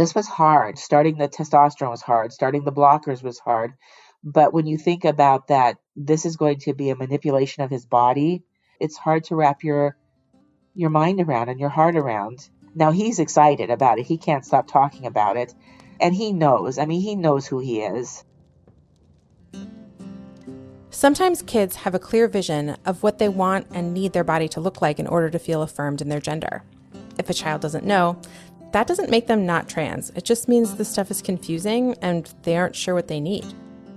this was hard. Starting the testosterone was hard. Starting the blockers was hard. But when you think about that, this is going to be a manipulation of his body. It's hard to wrap your your mind around and your heart around. Now he's excited about it. He can't stop talking about it. And he knows. I mean, he knows who he is. Sometimes kids have a clear vision of what they want and need their body to look like in order to feel affirmed in their gender. If a child doesn't know, that doesn't make them not trans. It just means the stuff is confusing and they aren't sure what they need.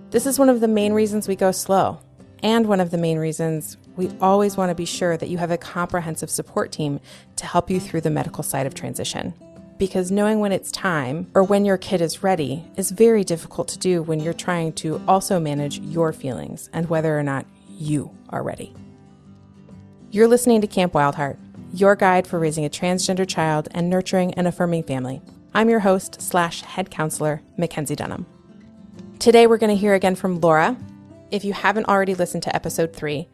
This is one of the main reasons we go slow, and one of the main reasons we always want to be sure that you have a comprehensive support team to help you through the medical side of transition. Because knowing when it's time or when your kid is ready is very difficult to do when you're trying to also manage your feelings and whether or not you are ready. You're listening to Camp Wildheart, your guide for raising a transgender child and nurturing an affirming family. I'm your host slash head counselor, Mackenzie Dunham. Today we're going to hear again from Laura. If you haven't already listened to episode three,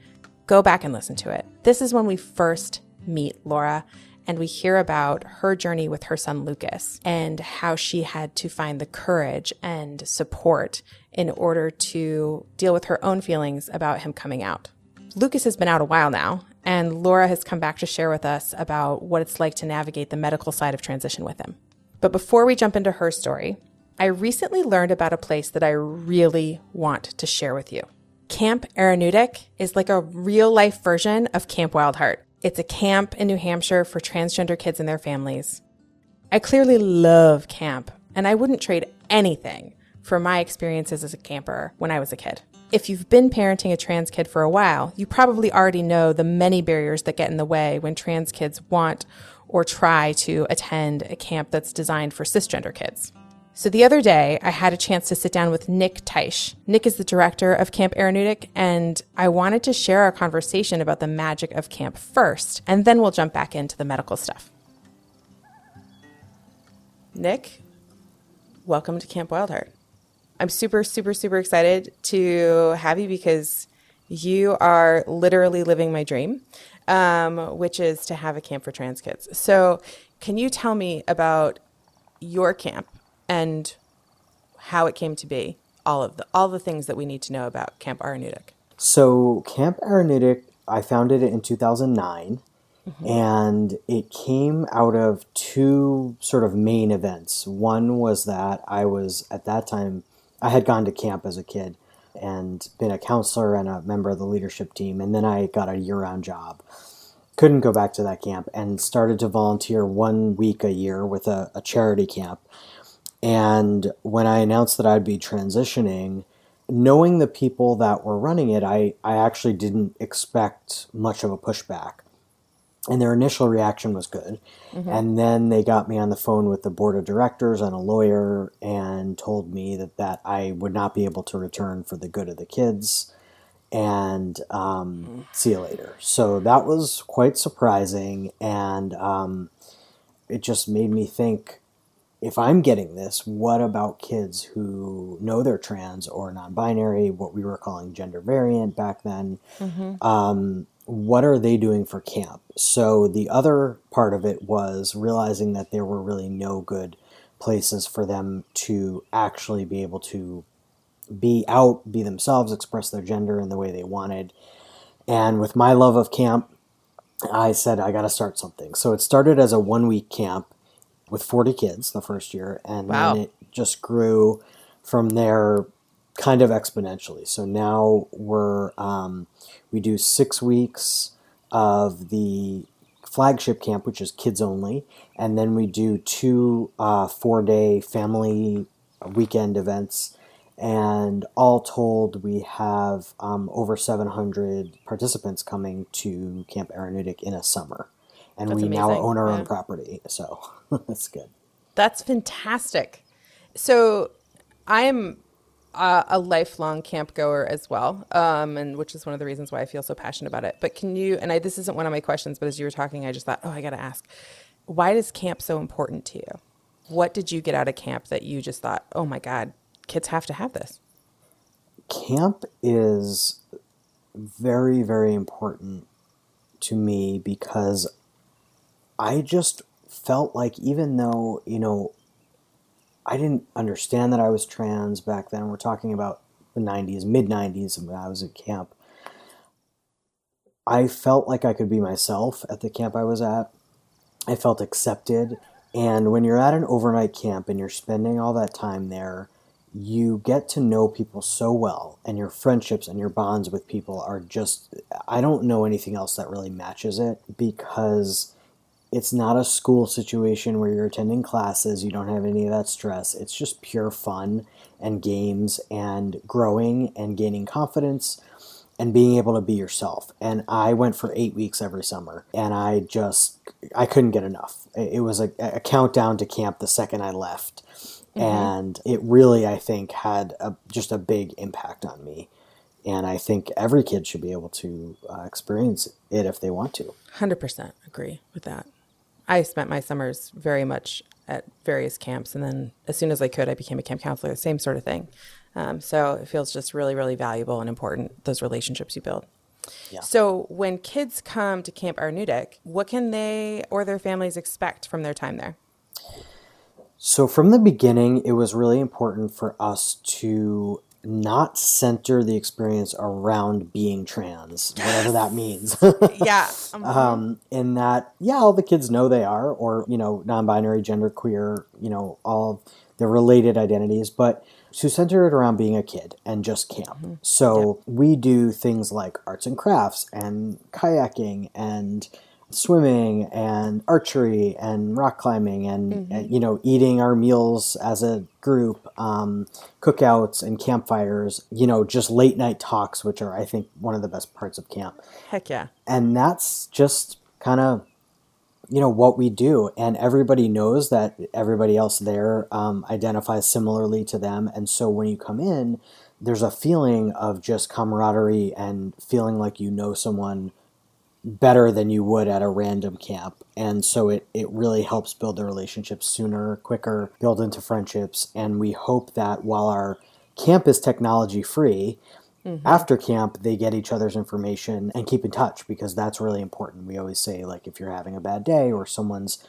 go back and listen to it. This is when we first meet Laura and we hear about her journey with her son Lucas and how she had to find the courage and support in order to deal with her own feelings about him coming out. Lucas has been out a while now, and Laura has come back to share with us about what it's like to navigate the medical side of transition with him. But before we jump into her story, I recently learned about a place that I really want to share with you. Camp Aranu'tiq is like a real life version of Camp Wildheart. It's a camp in New Hampshire for transgender kids and their families. I clearly love camp, and I wouldn't trade anything for my experiences as a camper when I was a kid. If you've been parenting a trans kid for a while, you probably already know the many barriers that get in the way when trans kids want or try to attend a camp that's designed for cisgender kids. So the other day, I had a chance to sit down with Nick Teich. Nick is the director of Camp Aranu'tiq, and I wanted to share our conversation about the magic of camp first, and then we'll jump back into the medical stuff. Nick, welcome to Camp Wildheart. I'm super, super, super excited to have you because you are literally living my dream, um, which is to have a camp for trans kids. So, can you tell me about your camp and how it came to be, all of the all the things that we need to know about Camp Aranu'tiq. So Camp Aranu'tiq, I founded it in 2009. Mm-hmm. And it came out of two sort of main events. One was that I was at that time, I had gone to camp as a kid and been a counselor and a member of the leadership team. And then I got a year round job. Couldn't go back to that camp and started to volunteer one week a year with a, a charity camp and when I announced that I'd be transitioning, knowing the people that were running it, I, I actually didn't expect much of a pushback. And their initial reaction was good. Mm-hmm. And then they got me on the phone with the board of directors and a lawyer and told me that, that I would not be able to return for the good of the kids and um, mm-hmm. see you later. So that was quite surprising. And um, it just made me think if I'm getting this, what about kids who know they're trans or non binary, what we were calling gender variant back then? Mm-hmm. Um, what are they doing for camp? So the other part of it was realizing that there were really no good places for them to actually be able to be out, be themselves, express their gender in the way they wanted. And with my love of camp, I said, I got to start something. So it started as a one week camp with 40 kids the first year, and wow. then it just grew from there kind of exponentially. So now we're um, we do six weeks of the flagship camp, which is kids only, and then we do two uh, four day family weekend events. And all told, we have um, over 700 participants coming to Camp Aranu'tiq in a summer and That's we amazing. now own our yeah. own property. So that's good. That's fantastic. So I'm a, a lifelong camp goer as well, um, and which is one of the reasons why I feel so passionate about it. But can you? And I, this isn't one of my questions, but as you were talking, I just thought, oh, I got to ask, why is camp so important to you? What did you get out of camp that you just thought, oh my God, kids have to have this? Camp is very, very important to me because I just felt like even though, you know, I didn't understand that I was trans back then. We're talking about the 90s, mid 90s, when I was at camp. I felt like I could be myself at the camp I was at. I felt accepted. And when you're at an overnight camp and you're spending all that time there, you get to know people so well, and your friendships and your bonds with people are just, I don't know anything else that really matches it because it's not a school situation where you're attending classes, you don't have any of that stress. It's just pure fun and games and growing and gaining confidence and being able to be yourself. And I went for eight weeks every summer and I just, I couldn't get enough. It was a, a countdown to camp the second I left. Mm-hmm. And it really, I think, had a, just a big impact on me. And I think every kid should be able to uh, experience it if they want to. 100% agree with that. I spent my summers very much at various camps, and then as soon as I could, I became a camp counselor. Same sort of thing. Um, so it feels just really, really valuable and important those relationships you build. Yeah. So when kids come to Camp Aranu'tiq, what can they or their families expect from their time there? So from the beginning, it was really important for us to not center the experience around being trans, whatever that means. yeah. Um, um, in that, yeah, all the kids know they are, or, you know, non binary, gender queer, you know, all the related identities, but to center it around being a kid and just camp. Mm-hmm. So yeah. we do things like arts and crafts and kayaking and swimming and archery and rock climbing and, mm-hmm. and, you know eating our meals as a group um, cookouts and campfires you know just late night talks which are i think one of the best parts of camp. Heck yeah. And that's just kind of you know what we do. And everybody knows that everybody else there um, identifies similarly to them. And so when you come in there's a feeling of just camaraderie and feeling like you know someone better than you would at a random camp. And so it, it really helps build the relationships sooner, quicker, build into friendships. And we hope that while our camp is technology free, mm-hmm. after camp, they get each other's information and keep in touch because that's really important. We always say, like, if you're having a bad day or someone's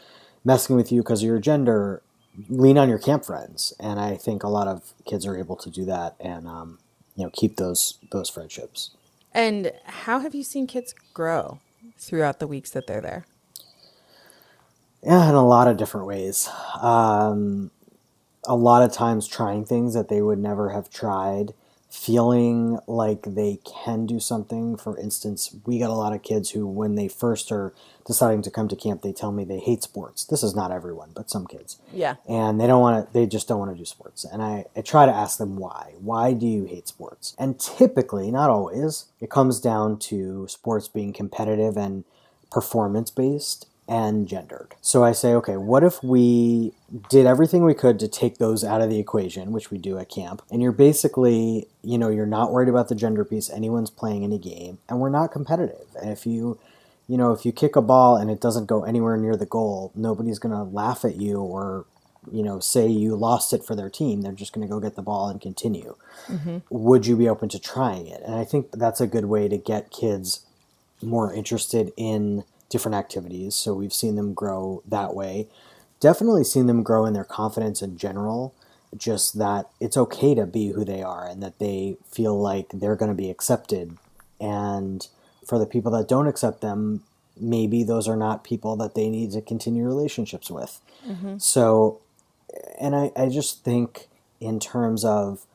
messing with you because of your gender, lean on your camp friends. And I think a lot of kids are able to do that and, um, you know, keep those those friendships. And how have you seen kids grow throughout the weeks that they're there? Yeah, in a lot of different ways. Um, a lot of times trying things that they would never have tried feeling like they can do something. For instance, we got a lot of kids who, when they first are deciding to come to camp, they tell me they hate sports. This is not everyone, but some kids. Yeah. And they don't want to, they just don't want to do sports. And I, I try to ask them why. Why do you hate sports? And typically, not always, it comes down to sports being competitive and performance based and gendered. So I say, okay, what if we did everything we could to take those out of the equation, which we do at camp, and you're basically, you know, you're not worried about the gender piece, anyone's playing any game, and we're not competitive. And if you, you know, if you kick a ball and it doesn't go anywhere near the goal, nobody's going to laugh at you or you know, say you lost it for their team, they're just going to go get the ball and continue. Mm-hmm. Would you be open to trying it? And I think that's a good way to get kids more interested in different activities. So we've seen them grow that way. Definitely seen them grow in their confidence in general. Just that it's okay to be who they are and that they feel like they're going to be accepted. And for the people that don't accept them, maybe those are not people that they need to continue relationships with. Mm-hmm. So, and I, I just think in terms of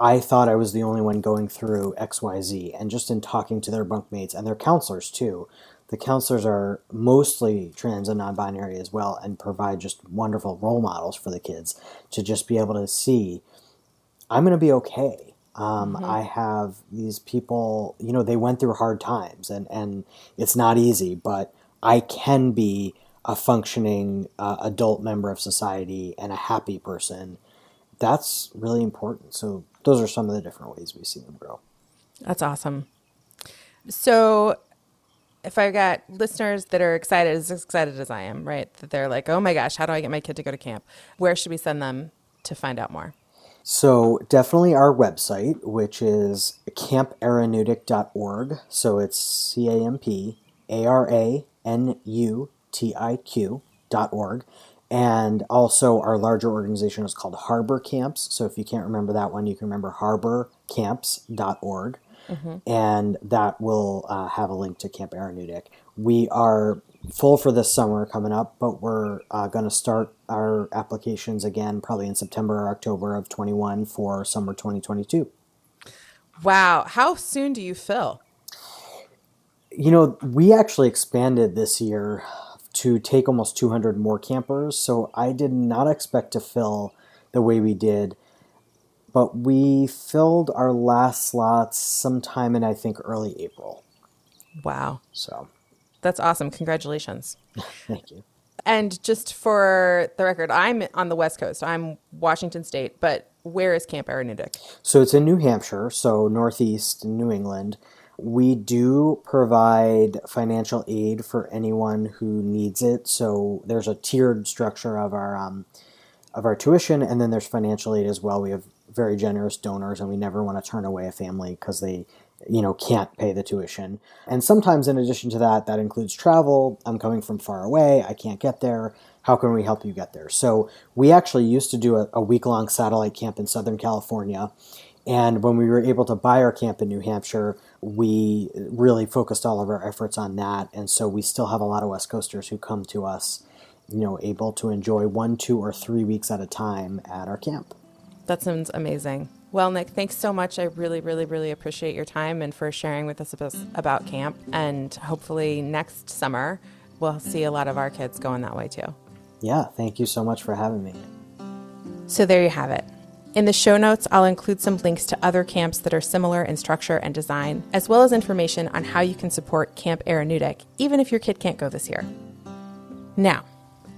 I thought I was the only one going through XYZ, and just in talking to their bunkmates and their counselors too, the counselors are mostly trans and non-binary as well and provide just wonderful role models for the kids to just be able to see i'm going to be okay. Um, mm-hmm. i have these people you know they went through hard times and, and it's not easy but i can be a functioning uh, adult member of society and a happy person. That's really important. So those are some of the different ways we see them grow. That's awesome. So if I got listeners that are excited, as excited as I am, right? That they're like, oh my gosh, how do I get my kid to go to camp? Where should we send them to find out more? So, definitely our website, which is camparanutiq.org. So, it's C A M P A R A N U T I Q dot org. And also, our larger organization is called Harbor Camps. So, if you can't remember that one, you can remember harborcamps.org. Mm-hmm. And that will uh, have a link to Camp Aranu'tiq. We are full for this summer coming up, but we're uh, going to start our applications again probably in September or October of 21 for summer 2022. Wow. How soon do you fill? You know, we actually expanded this year to take almost 200 more campers, so I did not expect to fill the way we did. But we filled our last slots sometime in I think early April. Wow. So that's awesome. Congratulations. Thank you. And just for the record, I'm on the West Coast. I'm Washington State, but where is Camp Aranu'tiq? So it's in New Hampshire, so northeast New England. We do provide financial aid for anyone who needs it. So there's a tiered structure of our um, of our tuition, and then there's financial aid as well. We have very generous donors, and we never want to turn away a family because they you know, can't pay the tuition. And sometimes, in addition to that, that includes travel. I'm coming from far away, I can't get there. How can we help you get there? So, we actually used to do a, a week long satellite camp in Southern California. And when we were able to buy our camp in New Hampshire, we really focused all of our efforts on that. And so we still have a lot of West Coasters who come to us, you know, able to enjoy one, two, or three weeks at a time at our camp. That sounds amazing. Well, Nick, thanks so much. I really, really, really appreciate your time and for sharing with us about camp. And hopefully next summer, we'll see a lot of our kids going that way too. Yeah, thank you so much for having me. So there you have it. In the show notes, I'll include some links to other camps that are similar in structure and design, as well as information on how you can support Camp Aranu'tiq, even if your kid can't go this year. Now,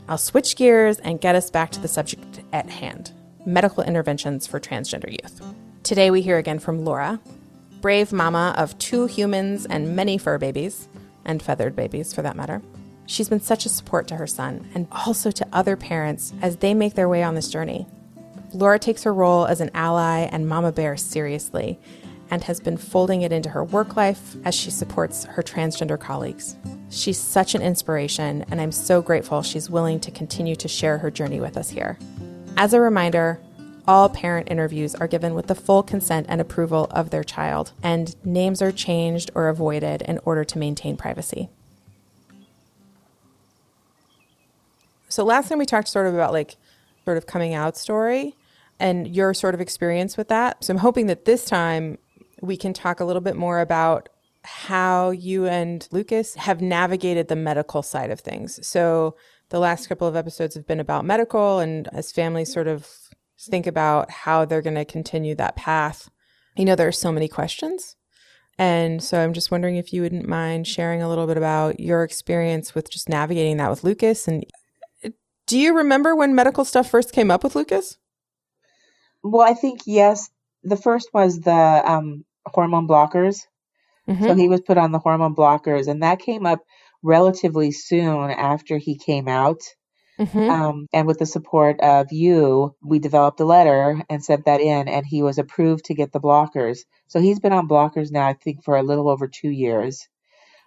I'll switch gears and get us back to the subject at hand medical interventions for transgender youth. Today we hear again from Laura, brave mama of two humans and many fur babies, and feathered babies for that matter. She's been such a support to her son and also to other parents as they make their way on this journey. Laura takes her role as an ally and mama bear seriously and has been folding it into her work life as she supports her transgender colleagues. She's such an inspiration, and I'm so grateful she's willing to continue to share her journey with us here. As a reminder, all parent interviews are given with the full consent and approval of their child, and names are changed or avoided in order to maintain privacy. So, last time we talked sort of about like sort of coming out story and your sort of experience with that. So, I'm hoping that this time we can talk a little bit more about how you and Lucas have navigated the medical side of things. So, the last couple of episodes have been about medical and as families sort of think about how they're going to continue that path. You know, there are so many questions. And so I'm just wondering if you wouldn't mind sharing a little bit about your experience with just navigating that with Lucas. And do you remember when medical stuff first came up with Lucas? Well, I think yes. The first was the um, hormone blockers. Mm-hmm. So he was put on the hormone blockers, and that came up relatively soon after he came out. Mm-hmm. Um, and with the support of you, we developed a letter and sent that in, and he was approved to get the blockers. So he's been on blockers now, I think, for a little over two years.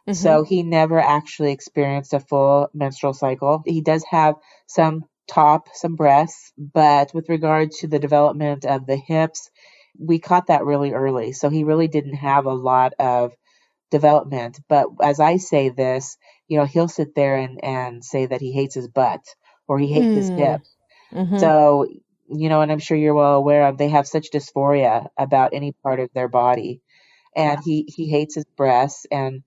Mm-hmm. So he never actually experienced a full menstrual cycle. He does have some top, some breasts, but with regard to the development of the hips, we caught that really early. So he really didn't have a lot of development. But as I say this, you know, he'll sit there and, and say that he hates his butt or he hates mm. his hip. Mm-hmm. So, you know, and I'm sure you're well aware of, they have such dysphoria about any part of their body. And he, he hates his breasts. And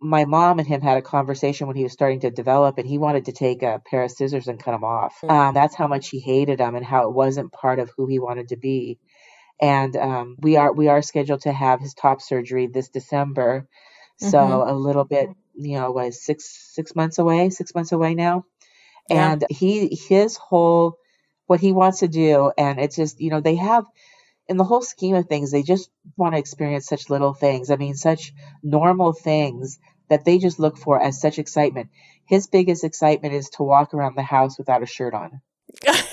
my mom and him had a conversation when he was starting to develop, and he wanted to take a pair of scissors and cut them off. Mm. Um, that's how much he hated them and how it wasn't part of who he wanted to be and um, we are we are scheduled to have his top surgery this December. So mm-hmm. a little bit, you know, was six six months away, six months away now, yeah. and he his whole what he wants to do, and it's just you know they have in the whole scheme of things they just want to experience such little things. I mean, such normal things that they just look for as such excitement. His biggest excitement is to walk around the house without a shirt on.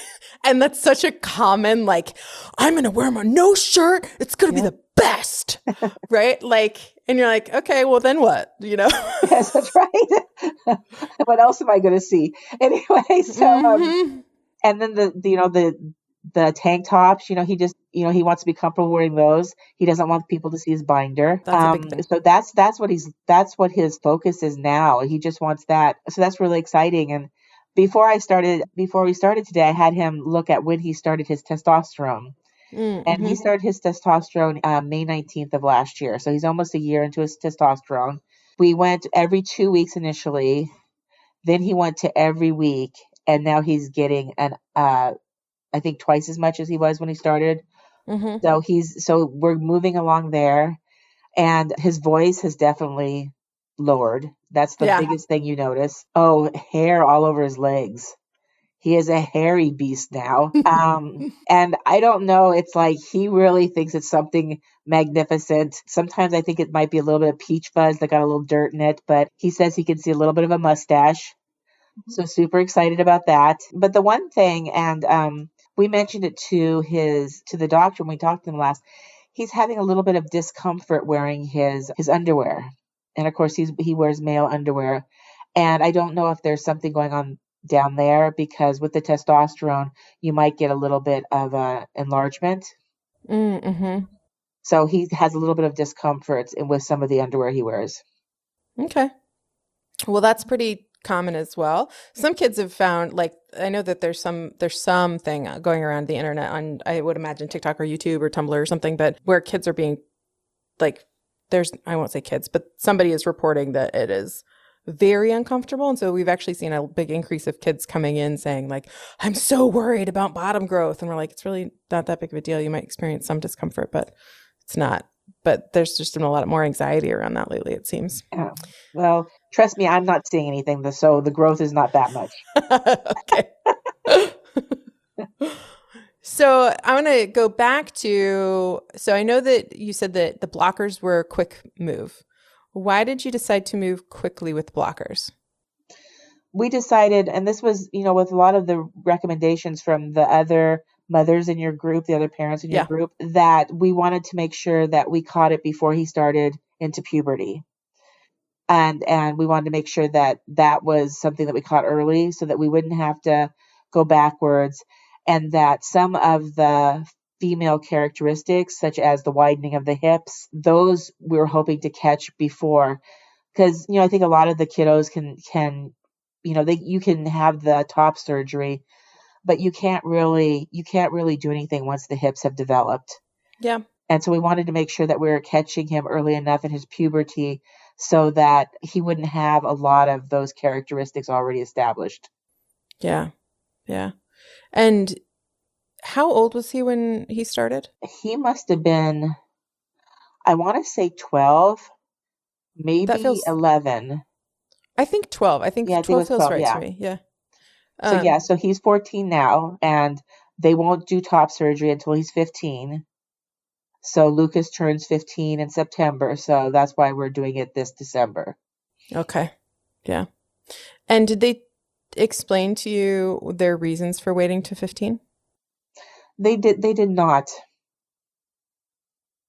And that's such a common, like, I'm going to wear my no shirt. It's going to yeah. be the best, right? Like, and you're like, okay, well then what? You know? yes, that's right. what else am I going to see? Anyway, so um, Mhm. and then the, the you know the the tank tops. You know, he just you know he wants to be comfortable wearing those. He doesn't want people to see his binder. That's Um. So that's that's what he's that's what his focus is now. He just wants that. So that's really exciting. And before I started, before we started today, I had him look at when he started his testosterone. Mm, And he mhm. started his testosterone uh, May 19th of last year. So he's almost a year into his testosterone. We went every two weeks initially. Then he went to every week. And now he's getting an, uh, I think twice as much as he was when he started. Mm-hmm. So he's, so we're moving along there. And his voice has definitely lowered. That's the Yeah. biggest thing you notice. Oh, hair all over his legs. He is a hairy beast now. Um, and I don't know. It's like he really thinks it's something magnificent. Sometimes I think it might be a little bit of peach fuzz that got a little dirt in it, but he says he can see a little bit of a mustache. So super excited about that. But the one thing, and um, we mentioned it to his to the doctor when we talked to him last. He's having a little bit of discomfort wearing his his underwear, and of course he's he wears male underwear. And I don't know if there's something going on down there because with the testosterone, you might get a little bit of uh, enlargement. Mm, mhm. So he has a little bit of discomfort in- with some of the underwear he wears. Okay. Well, that's pretty common as well. Some kids have found like I know that there's some there's something going around the internet on I would imagine TikTok or YouTube or Tumblr or something, but where kids are being like there's I won't say kids, but somebody is reporting that it is very uncomfortable and so we've actually seen a big increase of kids coming in saying like I'm so worried about bottom growth and we're like it's really not that big of a deal. You might experience some discomfort, but it's not. But there's just been a lot more anxiety around that lately it seems. Yeah. Well, trust me, I'm not seeing anything, so the growth is not that much. okay. so I want to go back to. So I know that you said that the blockers were a quick move. Why did you decide to move quickly with blockers? We decided, and this was, you know, with a lot of the recommendations from the other mothers in your group, the other parents in your Yeah. group, that we wanted to make sure that we caught it before he started into puberty. And and we wanted to make sure that that was something that we caught early so that we wouldn't have to go backwards and that some of the female characteristics such as the widening of the hips those we were hoping to catch before because you know I think a lot of the kiddos can can you know they you can have the top surgery but you can't really you can't really do anything once the hips have developed Yeah. and so we wanted to make sure that we were catching him early enough in his puberty so that he wouldn't have a lot of those characteristics already established Yeah. Yeah. And how old was he when he started? he must have been i want to say 12 maybe feels- 11 I think 12. I think Yeah, I think 12 feels 12, right yeah. to me. Yeah. so Um, yeah so he's 14 now and they won't do top surgery until he's 15 so lucas turns 15 in september so that's why we're doing it this december Okay. Yeah. And did they explain to you their reasons for waiting to 15? they did they did not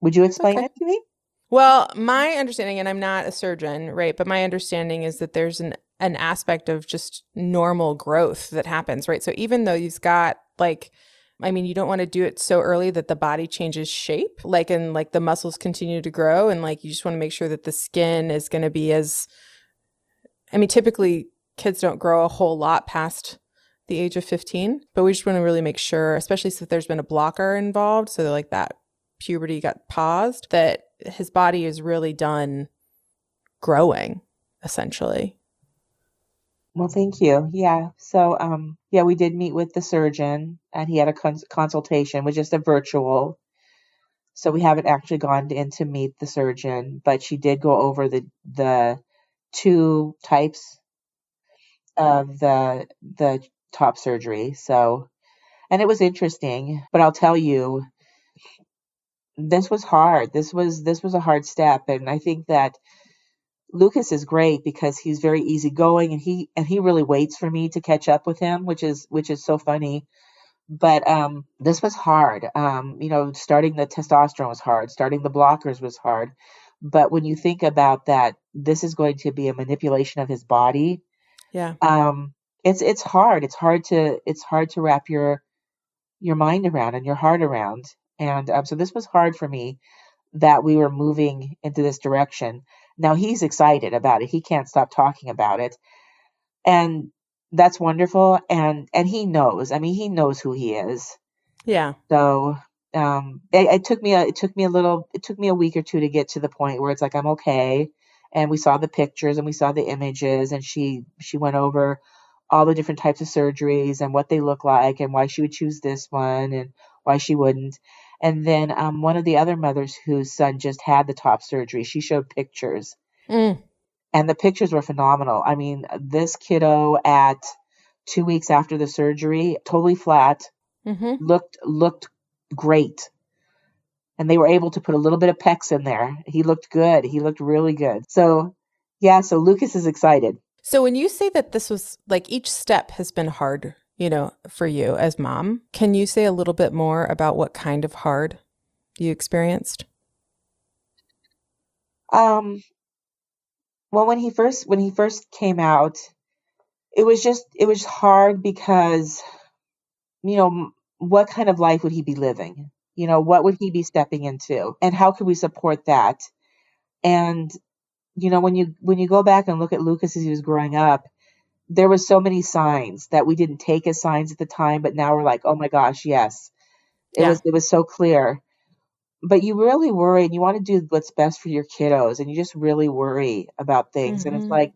would you explain Okay. it to me Well, my understanding, and I'm not a surgeon, right? But my understanding is that there's an an aspect of just normal growth that happens, right? So even though you've got like, I mean, you don't want to do it so early that the body changes shape, like, and like the muscles continue to grow, and like you just want to make sure that the skin is going to be as. I mean, typically kids don't grow a whole lot past the age of 15, but we just want to really make sure, especially if there's been a blocker involved, so like that puberty got paused, that his body is really done growing, essentially. well thank you yeah so um yeah we did meet with the surgeon and he had a cons- consultation with just a virtual so we haven't actually gone in to meet the surgeon but she did go over the the two types of the the top surgery so and it was interesting but i'll tell you this was hard this was this was a hard step and i think that lucas is great because he's very easygoing and he and he really waits for me to catch up with him which is which is so funny but um, this was hard. Um, you know, starting the testosterone was hard. Starting the blockers was hard. But when you think about that, this is going to be a manipulation of his body. Yeah. Um, it's it's hard. It's hard to it's hard to wrap your your mind around and your heart around. And um, so this was hard for me that we were moving into this direction. Now he's excited about it. He can't stop talking about it. And that's wonderful and and he knows. I mean, he knows who he is. Yeah. So um it, it took me a it took me a little it took me a week or two to get to the point where it's like I'm okay and we saw the pictures and we saw the images and she she went over all the different types of surgeries and what they look like and why she would choose this one and why she wouldn't. And then um, one of the other mothers whose son just had the top surgery, she showed pictures. Mm. And the pictures were phenomenal. I mean, this kiddo at two weeks after the surgery, totally flat, hmm looked looked great. And they were able to put a little bit of pecs in there. He looked good. He looked really good. So yeah, so Lucas is excited. So when you say that this was like each step has been hard, you know, for you as mom, can you say a little bit more about what kind of hard you experienced? Um, well, when he first when he first came out, it was just it was hard because, you know, what kind of life would he be living? You know, what would he be stepping into, and how could we support that? And you know, when you when you go back and look at Lucas as he was growing up, there was so many signs that we didn't take as signs at the time, but now we're like, oh my gosh, yes, it Yeah. was it was so clear but you really worry and you want to do what's best for your kiddos and you just really worry about things and it's Mhm. like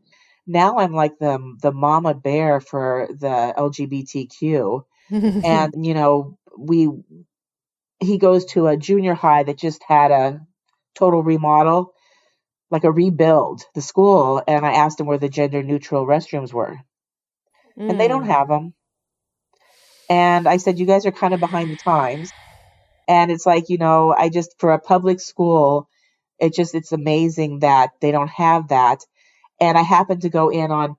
now i'm like the the mama bear for the lgbtq and you know we he goes to a junior high that just had a total remodel like a rebuild the school and i asked him where the gender neutral restrooms were. And they don't Mm. have them and i said you guys are kind of behind the times. And it's like you know i just for a public school it just it's amazing that they don't have that. And i happened to go in on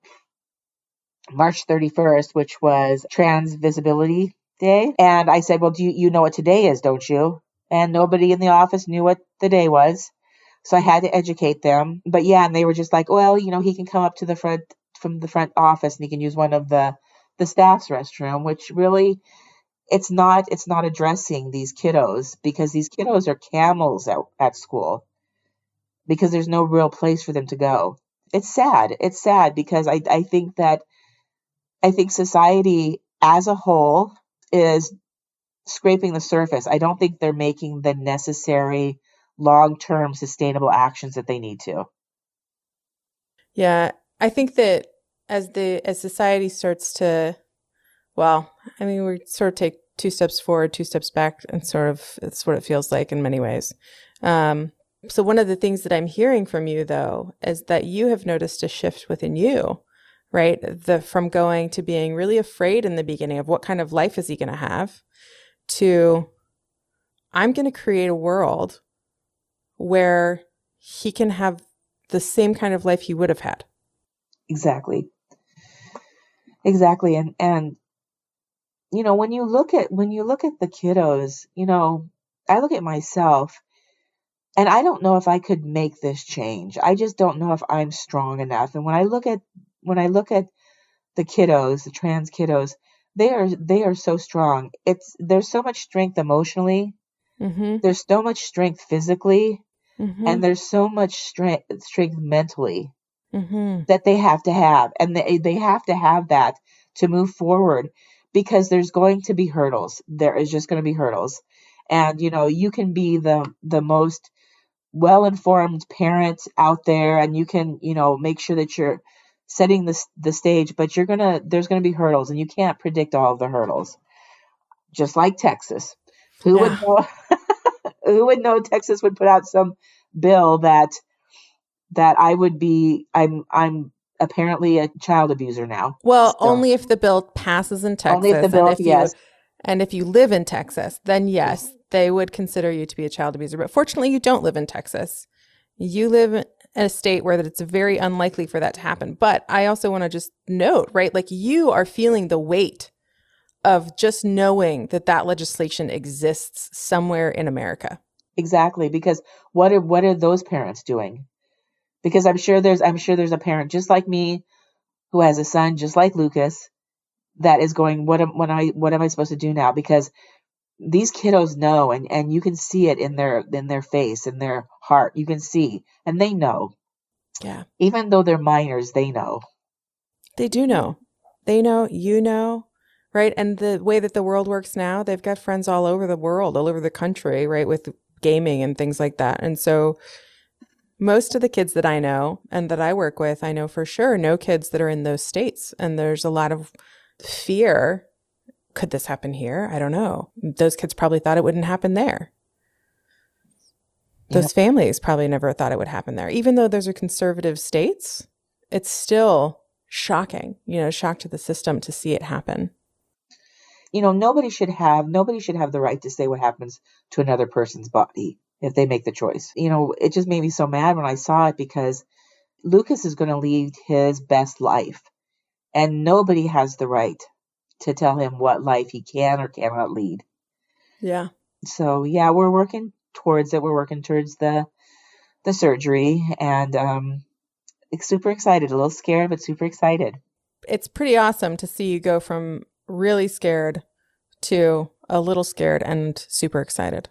march 31st which was trans visibility and i said well do you, you know what today is don't you? And nobody in the office knew what the day was so i had to educate them. But yeah and they were just like well you know he can come up to the front from the front office and he can use one of the the staff's restroom which really it's not it's not addressing these kiddos because these kiddos are camels at, at school because there's no real place for them to go. It's sad it's sad because i i think that i think society as a whole is scraping the surface. I don't think they're making the necessary long-term sustainable actions that they need to. Yeah, I think that as the as society starts to, well, I mean, we sort of take two steps forward, two steps back, and sort of it's what it feels like in many ways. Um, so one of the things that I'm hearing from you though is that you have noticed a shift within you, right? The from going to being really afraid in the beginning of what kind of life is he going to have, to I'm going to create a world where he can have the same kind of life he would have had. exactly exactly and and you know when you look at when you look at the kiddos you know i look at myself and i don't know if i could make this change i just don't know if i'm strong enough and when i look at when i look at the kiddos the trans kiddos they are they are so strong it's there's so much strength emotionally Mm-hmm. there's so much strength physically Mm-hmm. and there's so much strength strength mentally mm-hmm. that they have to have and they they have to have that to move forward because there's going to be hurdles there is just going to be hurdles and you know you can be the the most well informed parent out there and you can you know make sure that you're setting the the stage but you're going to there's going to be hurdles and you can't predict all of the hurdles just like Texas who would know who would know Texas would put out some bill that that I would be I'm I'm apparently a child abuser now. Well, So- only if the bill passes in Texas. Only if the and bill if you- yes. and if you live in Texas, then yes, they would consider you to be a child abuser. But fortunately, you don't live in Texas. You live a state where that it's very unlikely for that to happen. But I also want to just note, right? Like you are feeling the weight of just knowing that that legislation exists somewhere in America. Exactly, because what are what are those parents doing? Because I'm sure there's I'm sure there's a parent just like me who has a son just like Lucas that is going what am what am I what am I supposed to do now? Because these kiddos know and and you can see it in their in their face in their heart. You can see and they know. Yeah. Even though they're minors they know. They do know. They know you know right? And the way that the world works now they've got friends all over the world all over the country right with gaming and things like that. And so most of the kids that i know and that i work with i know for sure no kids that are in those states and there's a lot of fear could this happen here? I don't know. Those kids probably thought it wouldn't happen there. Those yep. families probably never thought it would happen there. Even though those are conservative states, it's still shocking, you know, shock to the system to see it happen. You know, nobody should have nobody should have the right to say what happens to another person's body if they make the choice. You know, it just made me so mad when I saw it because Lucas is going to lead his best life and nobody has the right to tell him what life he can or cannot lead. Yeah. So yeah, we're working towards it. We're working towards the the surgery and um super excited, a little scared but super excited. It's pretty awesome to see you go from really scared to a little scared and super excited.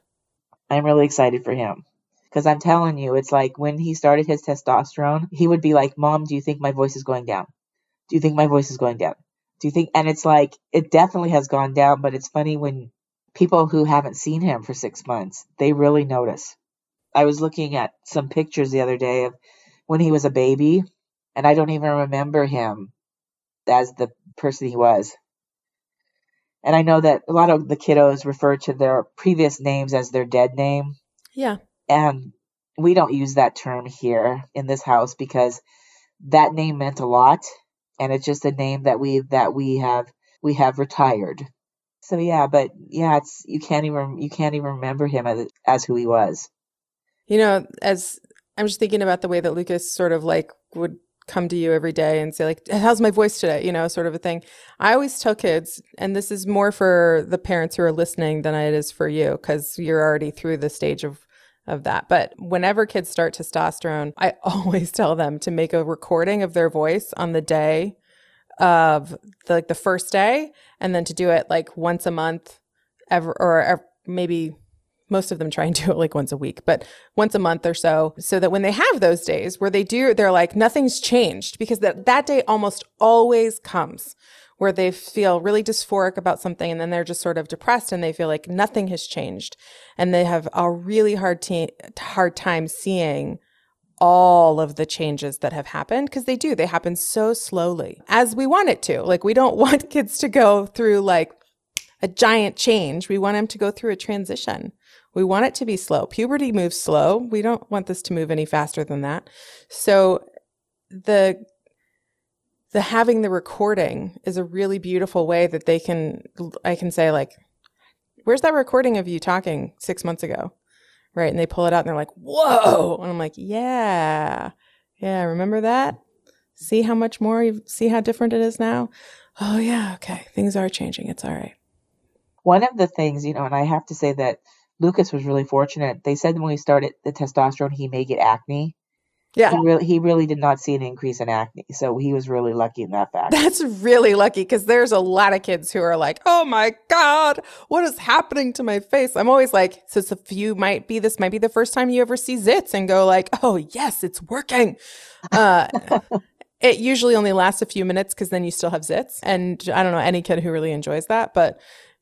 I'm really excited for him. Because I'm telling you, it's like when he started his testosterone, he would be like, Mom, do you think my voice is going down? Do you think my voice is going down? Do you think? And it's like, it definitely has gone down, but it's funny when people who haven't seen him for six months, they really notice. I was looking at some pictures the other day of when he was a baby, and I don't even remember him as the person he was. And I know that a lot of the kiddos refer to their previous names as their dead name. Yeah. And we don't use that term here in this house because that name meant a lot and it's just a name that we that we have we have retired. So yeah, but yeah, it's you can't even you can't even remember him as as who he was. You know, as I'm just thinking about the way that Lucas sort of like would come to you every day and say like how's my voice today you know sort of a thing i always tell kids and this is more for the parents who are listening than it is for you because you're already through the stage of of that. But whenever kids start testosterone, I always tell them to make a recording of their voice on the day of the, like the first day and then to do it like once a month ever or, or maybe most of them try and do it like once a week, but once a month or so, so that when they have those days where they do, they're like, nothing's changed because that, that day almost always comes where they feel really dysphoric about something and then they're just sort of depressed and they feel like nothing has changed. And they have a really hard te- hard time seeing all of the changes that have happened because they do they happen so slowly as we want it to. Like we don't want kids to go through like a giant change. We want them to go through a transition. We want it to be slow. Puberty moves slow. We don't want this to move any faster than that. So the the having the recording is a really beautiful way that they can I can say like where's that recording of you talking 6 months ago? Right? And they pull it out and they're like whoa! And I'm like yeah. Yeah remember that? See how much more you see how different it is now? Oh yeah okay. Things are changing. It's all right. One of the things you know and I have to say that Lucas was really fortunate. They said when we started the testosterone he may get acne yeah. He really, he really did not see an increase in acne. So he was really lucky in that fact. That's really lucky because there's a lot of kids who are like, oh my God, what is happening to my face? I'm always like, so if you might be, this might be the first time you ever see zits and go like, oh yes, it's working. Uh, it usually only lasts a few minutes because then you still have zits. And I don't know any kid who really enjoys that, but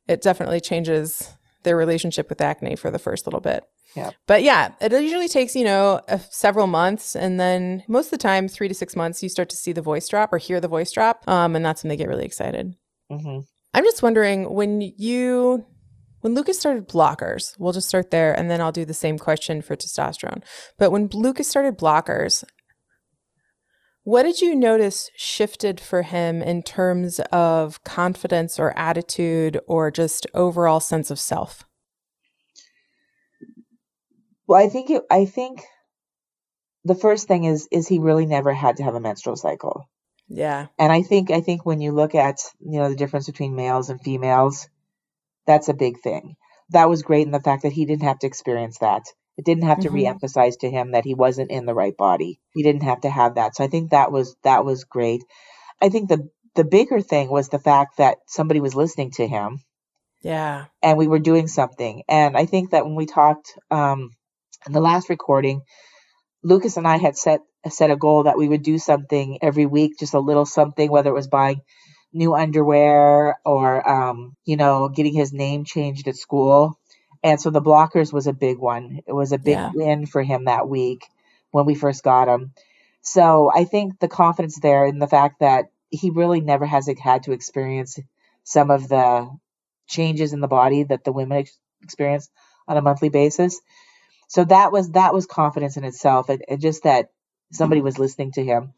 it definitely changes their relationship with acne for the first little bit. Yeah. But yeah, it usually takes, you know, a, several months. And then most of the time, three to six months, you start to see the voice drop or hear the voice drop. Um, and that's when they get really excited. Mm-hmm. I'm just wondering when you, when Lucas started blockers, we'll just start there and then I'll do the same question for testosterone. But when Lucas started blockers, what did you notice shifted for him in terms of confidence or attitude or just overall sense of self? Well, I think it, I think the first thing is is he really never had to have a menstrual cycle. Yeah. And I think I think when you look at you know the difference between males and females, that's a big thing. That was great in the fact that he didn't have to experience that. It didn't have to Mhm. re-emphasize to him that he wasn't in the right body. He didn't have to have that. So I think that was that was great. I think the the bigger thing was the fact that somebody was listening to him Yeah. and we were doing something. And I think that when we talked um, in the last recording, Lucas and I had set set a goal that we would do something every week, just a little something, whether it was buying new underwear or um, you know getting his name changed at school. And so the blockers was a big one. It was a big Yeah. win for him that week when we first got him. So I think the confidence there in the fact that he really never has had to experience some of the changes in the body that the women ex- experience on a monthly basis. So that was that was confidence in itself, and, and just that somebody was listening to him.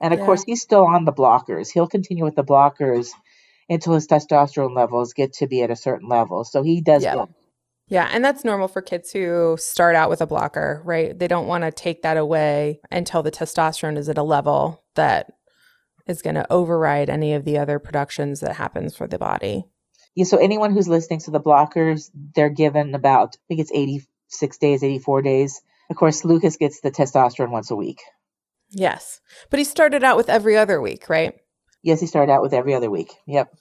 And of Yeah. course, he's still on the blockers. He'll continue with the blockers until his testosterone levels get to be at a certain level. So he does Yeah. Yeah, and that's normal for kids who start out with a blocker, right? They don't want to take that away until the testosterone is at a level that is going to override any of the other productions that happens for the body. Yeah, so anyone who's listening to the blockers, they're given about I think it's 86 days, 84 days. Of course, Lucas gets the testosterone once a week. Yes. But he started out with every other week, right? Yes, he started out with every other week. Yep.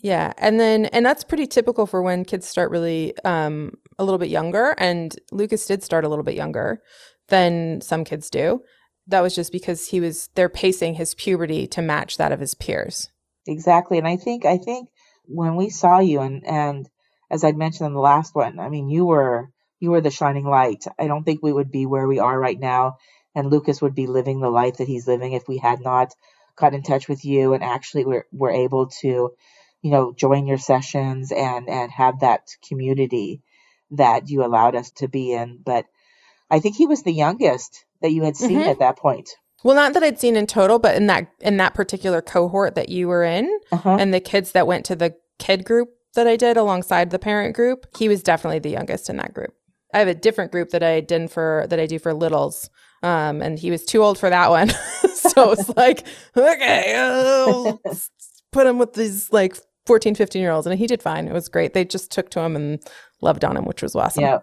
Yeah, and then and that's pretty typical for when kids start really um a little bit younger and Lucas did start a little bit younger than some kids do. That was just because he was they're pacing his puberty to match that of his peers. Exactly. And I think I think when we saw you and and as I'd mentioned in the last one, I mean you were you were the shining light. I don't think we would be where we are right now and Lucas would be living the life that he's living if we had not got in touch with you and actually were were able to, you know, join your sessions and and have that community that you allowed us to be in. But I think he was the youngest that you had seen Mhm. at that point. Well, not that I'd seen in total, but in that in that particular cohort that you were in Uh-huh. and the kids that went to the kid group that I did alongside the parent group, he was definitely the youngest in that group. I have a different group that I did for that I do for littles. Um, and he was too old for that one. so it's like, okay, uh, put him with these like 14, 15 year olds. And he did fine. It was great. They just took to him and loved on him, which was awesome. yeah.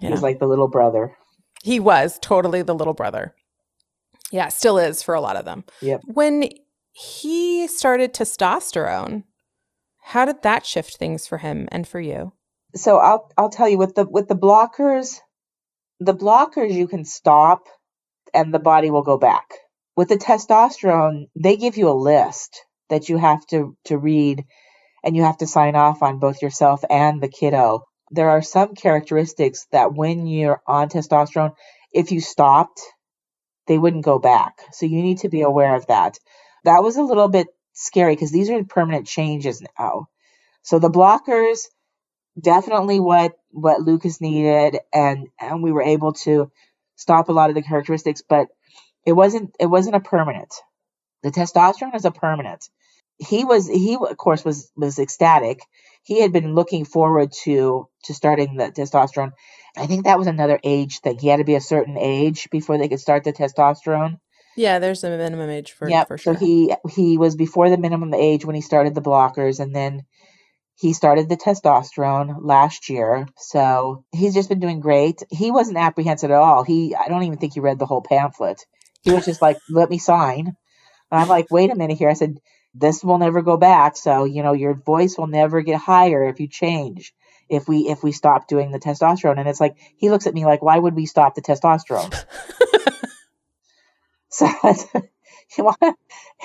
He was like the little brother. He was totally the little brother. Yeah, still is for a lot of them. Yep. When he started testosterone, how did that shift things for him and for you? so I'll I'll tell you with the with the blockers, the blockers you can stop and the body will go back. With the testosterone, they give you a list that you have to to read and you have to sign off on both yourself and the kiddo. There are some characteristics that when you're on testosterone, if you stopped, they wouldn't go back. So you need to be aware of that. That was a little bit scary because these are permanent changes now. So the blockers definitely what what Lucas needed and and we were able to stop a lot of the characteristics but it wasn't it wasn't a permanent the testosterone is a permanent he was he of course was was ecstatic he had been looking forward to to starting the testosterone i think that was another age thing he had to be a certain age before they could start the testosterone Yeah, there's a minimum age for, yeah. for sure. So he he was before the minimum age when he started the blockers, and then he started the testosterone last year. So he's just been doing great. He wasn't apprehensive at all. He I don't even think he read the whole pamphlet. He was just like, "Let me sign." And I'm like, "Wait a minute here." I said, "This will never go back. So you know your voice will never get higher if you change." If we if we stop doing the testosterone, and it's like he looks at me like, why would we stop the testosterone? So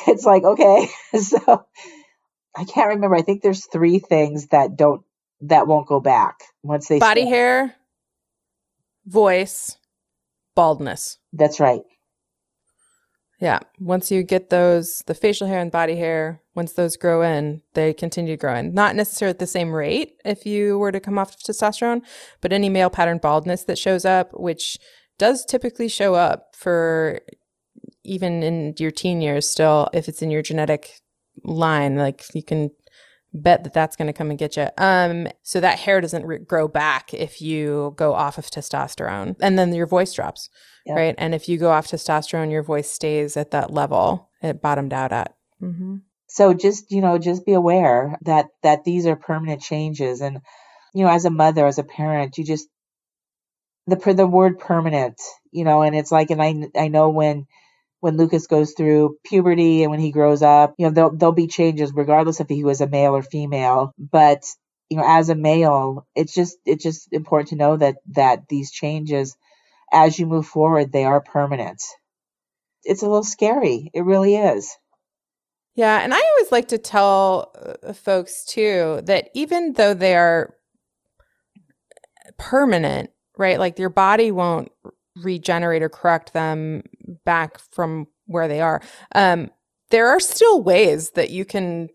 it's, like, okay. So I can't remember. I think there's three things that don't, that won't go back once they Body start. hair, voice, baldness. That's right. Yeah. Once you get those, the facial hair and body hair, once those grow in, they continue to grow in. Not necessarily at the same rate if you were to come off of testosterone, but any male pattern baldness that shows up, which does typically show up for even in your teen years still, if it's in your genetic line, like you can bet that that's going to come and get you. Um, so that hair doesn't re- grow back if you go off of testosterone, and then your voice drops, yep. right? And if you go off testosterone, your voice stays at that level it bottomed out at. Mm-hmm. So just you know, just be aware that that these are permanent changes, and you know, as a mother, as a parent, you just the the word permanent, you know, and it's like, and I I know when when Lucas goes through puberty and when he grows up, you know, there'll, there'll be changes regardless if he was a male or female. But, you know, as a male, it's just, it's just important to know that, that these changes as you move forward, they are permanent. It's a little scary. It really is. Yeah. And I always like to tell uh, folks too that even though they are permanent, right? Like your body won't regenerate or correct them back from where they are. Um, there are still ways that you can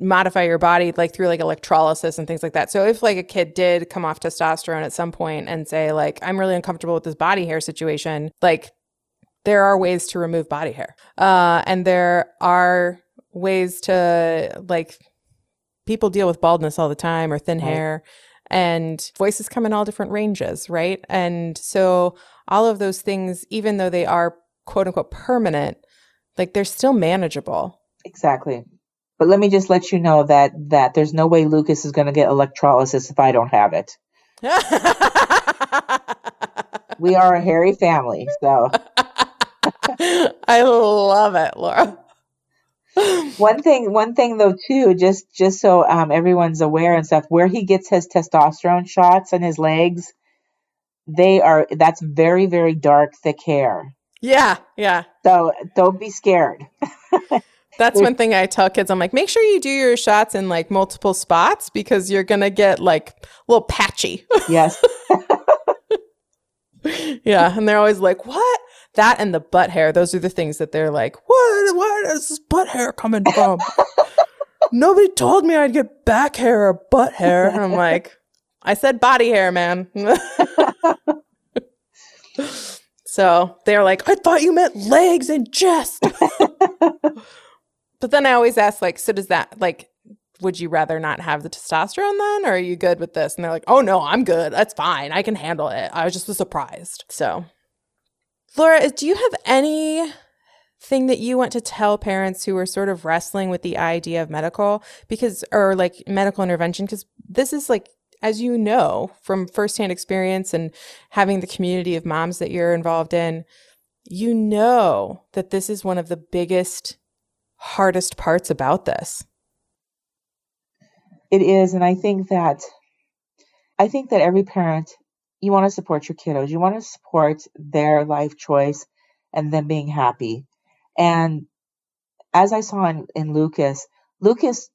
modify your body like through like electrolysis and things like that. So if like a kid did come off testosterone at some point and say like I'm really uncomfortable with this body hair situation, like there are ways to remove body hair. Uh and there are ways to like people deal with baldness all the time or thin right. hair and voices come in all different ranges, right? And so all of those things, even though they are quote unquote permanent, like they're still manageable. Exactly. But let me just let you know that that there's no way Lucas is going to get electrolysis if I don't have it. we are a hairy family, so I love it, Laura. One thing, one thing though too, just just so um, everyone's aware and stuff, where he gets his testosterone shots and his legs, they are that's very very dark thick hair. Yeah yeah. So don't be scared. That's one thing i tell kids i'm like make sure you do your shots in like multiple spots because you're gonna get like a little patchy. Yes. Yeah and they're always like what that and the butt hair those are the things that they're like what where is this butt hair coming from nobody told me i'd get back hair or butt hair and i'm like I said body hair, man. so they're like, I thought you meant legs and chest. but then I always ask, like, so does that, like, would you rather not have the testosterone then? Or are you good with this? And they're like, oh no, I'm good. That's fine. I can handle it. I was just surprised. So, Laura, do you have any thing that you want to tell parents who are sort of wrestling with the idea of medical because or like medical intervention because this is like as you know from firsthand experience and having the community of moms that you're involved in, you know that this is one of the biggest, hardest parts about this. It is. And I think that, I think that every parent, you want to support your kiddos, you want to support their life choice and them being happy. And as I saw in, in Lucas, Lucas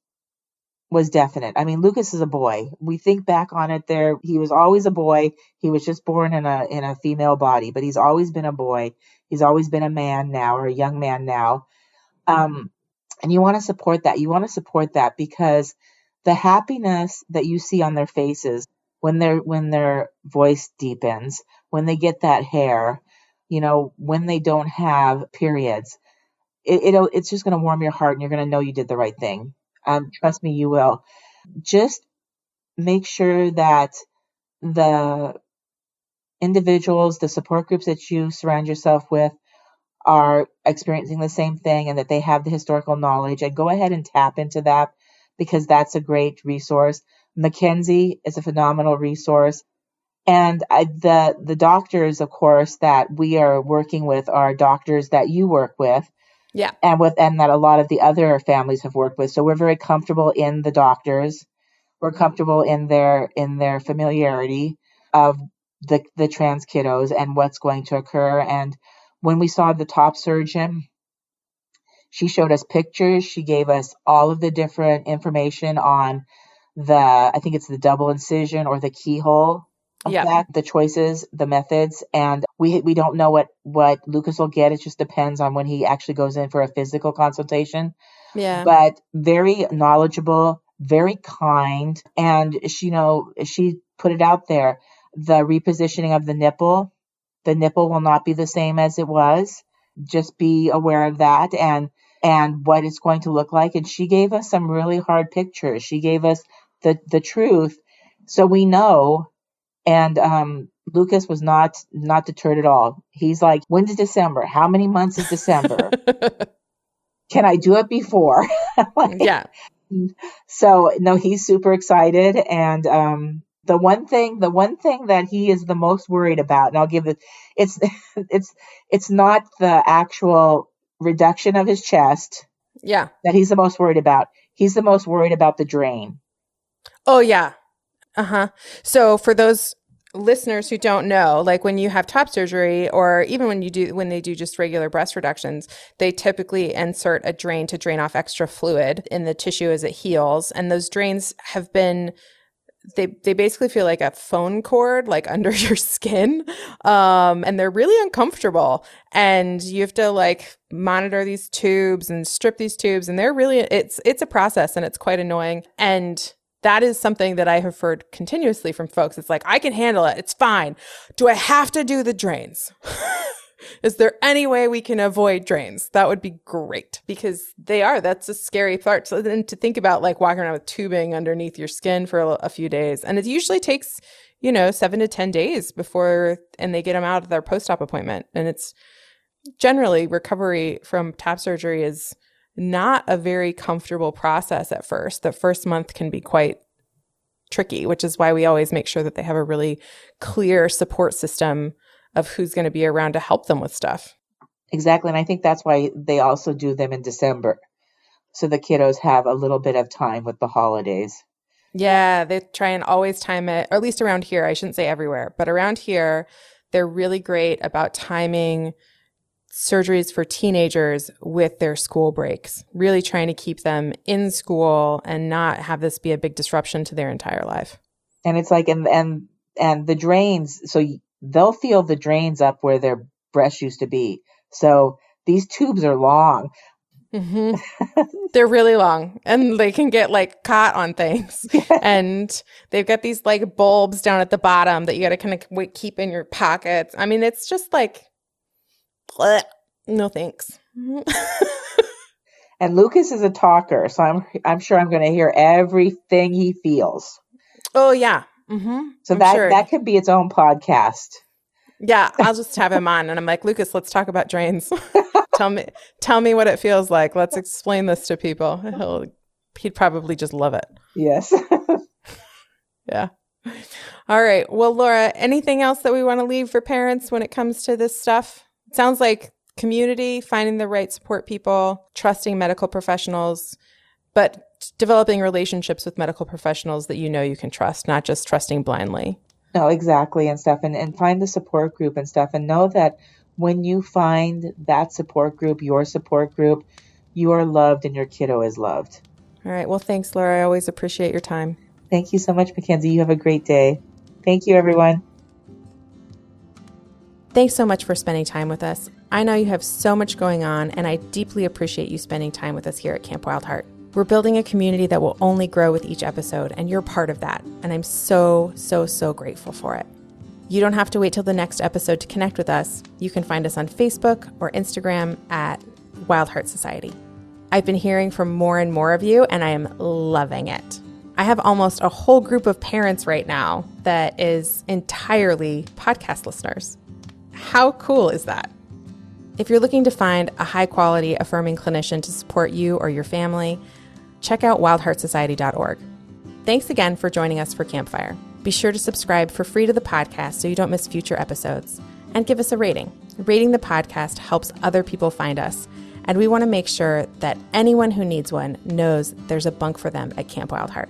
was definite. I mean, Lucas is a boy. We think back on it there, he was always a boy. He was just born in a in a female body, but he's always been a boy. He's always been a man now or a young man now. Um and you want to support that. You want to support that because the happiness that you see on their faces when their when their voice deepens, when they get that hair, you know, when they don't have periods, it, it it's just going to warm your heart and you're going to know you did the right thing um, trust me, you will. Just make sure that the individuals, the support groups that you surround yourself with are experiencing the same thing and that they have the historical knowledge and go ahead and tap into that because that's a great resource. Mackenzie is a phenomenal resource. And I, the the doctors, of course, that we are working with are doctors that you work with. Yeah. And with and that a lot of the other families have worked with. So we're very comfortable in the doctors. We're comfortable in their in their familiarity of the the trans kiddos and what's going to occur. And when we saw the top surgeon, she showed us pictures. She gave us all of the different information on the I think it's the double incision or the keyhole yeah. that, the choices, the methods, and we we don't know what what Lucas will get. It just depends on when he actually goes in for a physical consultation. Yeah. But very knowledgeable, very kind, and she you know she put it out there. The repositioning of the nipple, the nipple will not be the same as it was. Just be aware of that and and what it's going to look like. And she gave us some really hard pictures. She gave us the, the truth. So we know. And um, Lucas was not not deterred at all. He's like, when's December? How many months is December? Can I do it before? like, yeah. So no, he's super excited. And um, the one thing, the one thing that he is the most worried about, and I'll give it, it's it's it's not the actual reduction of his chest. Yeah. That he's the most worried about. He's the most worried about the drain. Oh yeah. Uh-huh. So for those listeners who don't know, like when you have top surgery or even when you do when they do just regular breast reductions, they typically insert a drain to drain off extra fluid in the tissue as it heals. And those drains have been they they basically feel like a phone cord like under your skin. Um and they're really uncomfortable. And you have to like monitor these tubes and strip these tubes. And they're really it's it's a process and it's quite annoying. And that is something that I have heard continuously from folks. It's like, I can handle it. It's fine. Do I have to do the drains? Is there any way we can avoid drains? That would be great because they are. That's a scary part. So then to think about like walking around with tubing underneath your skin for a, a few days, and it usually takes you know seven to ten days before, and they get them out of their post-op appointment, and it's generally recovery from top surgery is not a very comfortable process at first. The first month can be quite tricky, which is why we always make sure that they have a really clear support system of who's going to be around to help them with stuff. Exactly. And I think that's why they also do them in December. So the kiddos have a little bit of time with the holidays. Yeah, they try and always time it, or at least around here. I shouldn't say everywhere, but around here, they're really great about timing surgeries for teenagers with their school breaks, really trying to keep them in school and not have this be a big disruption to their entire life. And it's like, and, and, and the drains, so they'll feel the drains up where their breasts used to be. So these tubes are long. Mm-hmm. They're really long and they can get like caught on things. and they've got these like bulbs down at the bottom that you got to kind of keep in your pockets. I mean, it's just like, bleh, no thanks. and Lucas is a talker, so I'm I'm sure I'm going to hear everything he feels. Oh yeah, Mm-hmm. So I'm that sure. that could be its own podcast. Yeah, I'll just have him on, and I'm like, Lucas, let's talk about drains. tell me, tell me what it feels like. Let's explain this to people. He'll, he'd probably just love it. Yes. yeah. All right. Well, Laura, anything else that we want to leave for parents when it comes to this stuff? Sounds like community, finding the right support people, trusting medical professionals, but developing relationships with medical professionals that you know you can trust, not just trusting blindly. No, exactly, and stuff, and, and find the support group and stuff, and know that when you find that support group, your support group, you are loved and your kiddo is loved. All right. Well, thanks, Laura. I always appreciate your time. Thank you so much, Mackenzie. You have a great day. Thank you, everyone. Thanks so much for spending time with us. I know you have so much going on, and I deeply appreciate you spending time with us here at Camp Wild Heart. We're building a community that will only grow with each episode, and you're part of that. And I'm so, so, so grateful for it. You don't have to wait till the next episode to connect with us. You can find us on Facebook or Instagram at Wild Heart Society. I've been hearing from more and more of you, and I am loving it. I have almost a whole group of parents right now that is entirely podcast listeners. How cool is that? If you're looking to find a high quality affirming clinician to support you or your family, check out wildheartsociety.org. Thanks again for joining us for Campfire. Be sure to subscribe for free to the podcast so you don't miss future episodes. And give us a rating. Rating the podcast helps other people find us, and we want to make sure that anyone who needs one knows there's a bunk for them at Camp Wild Heart.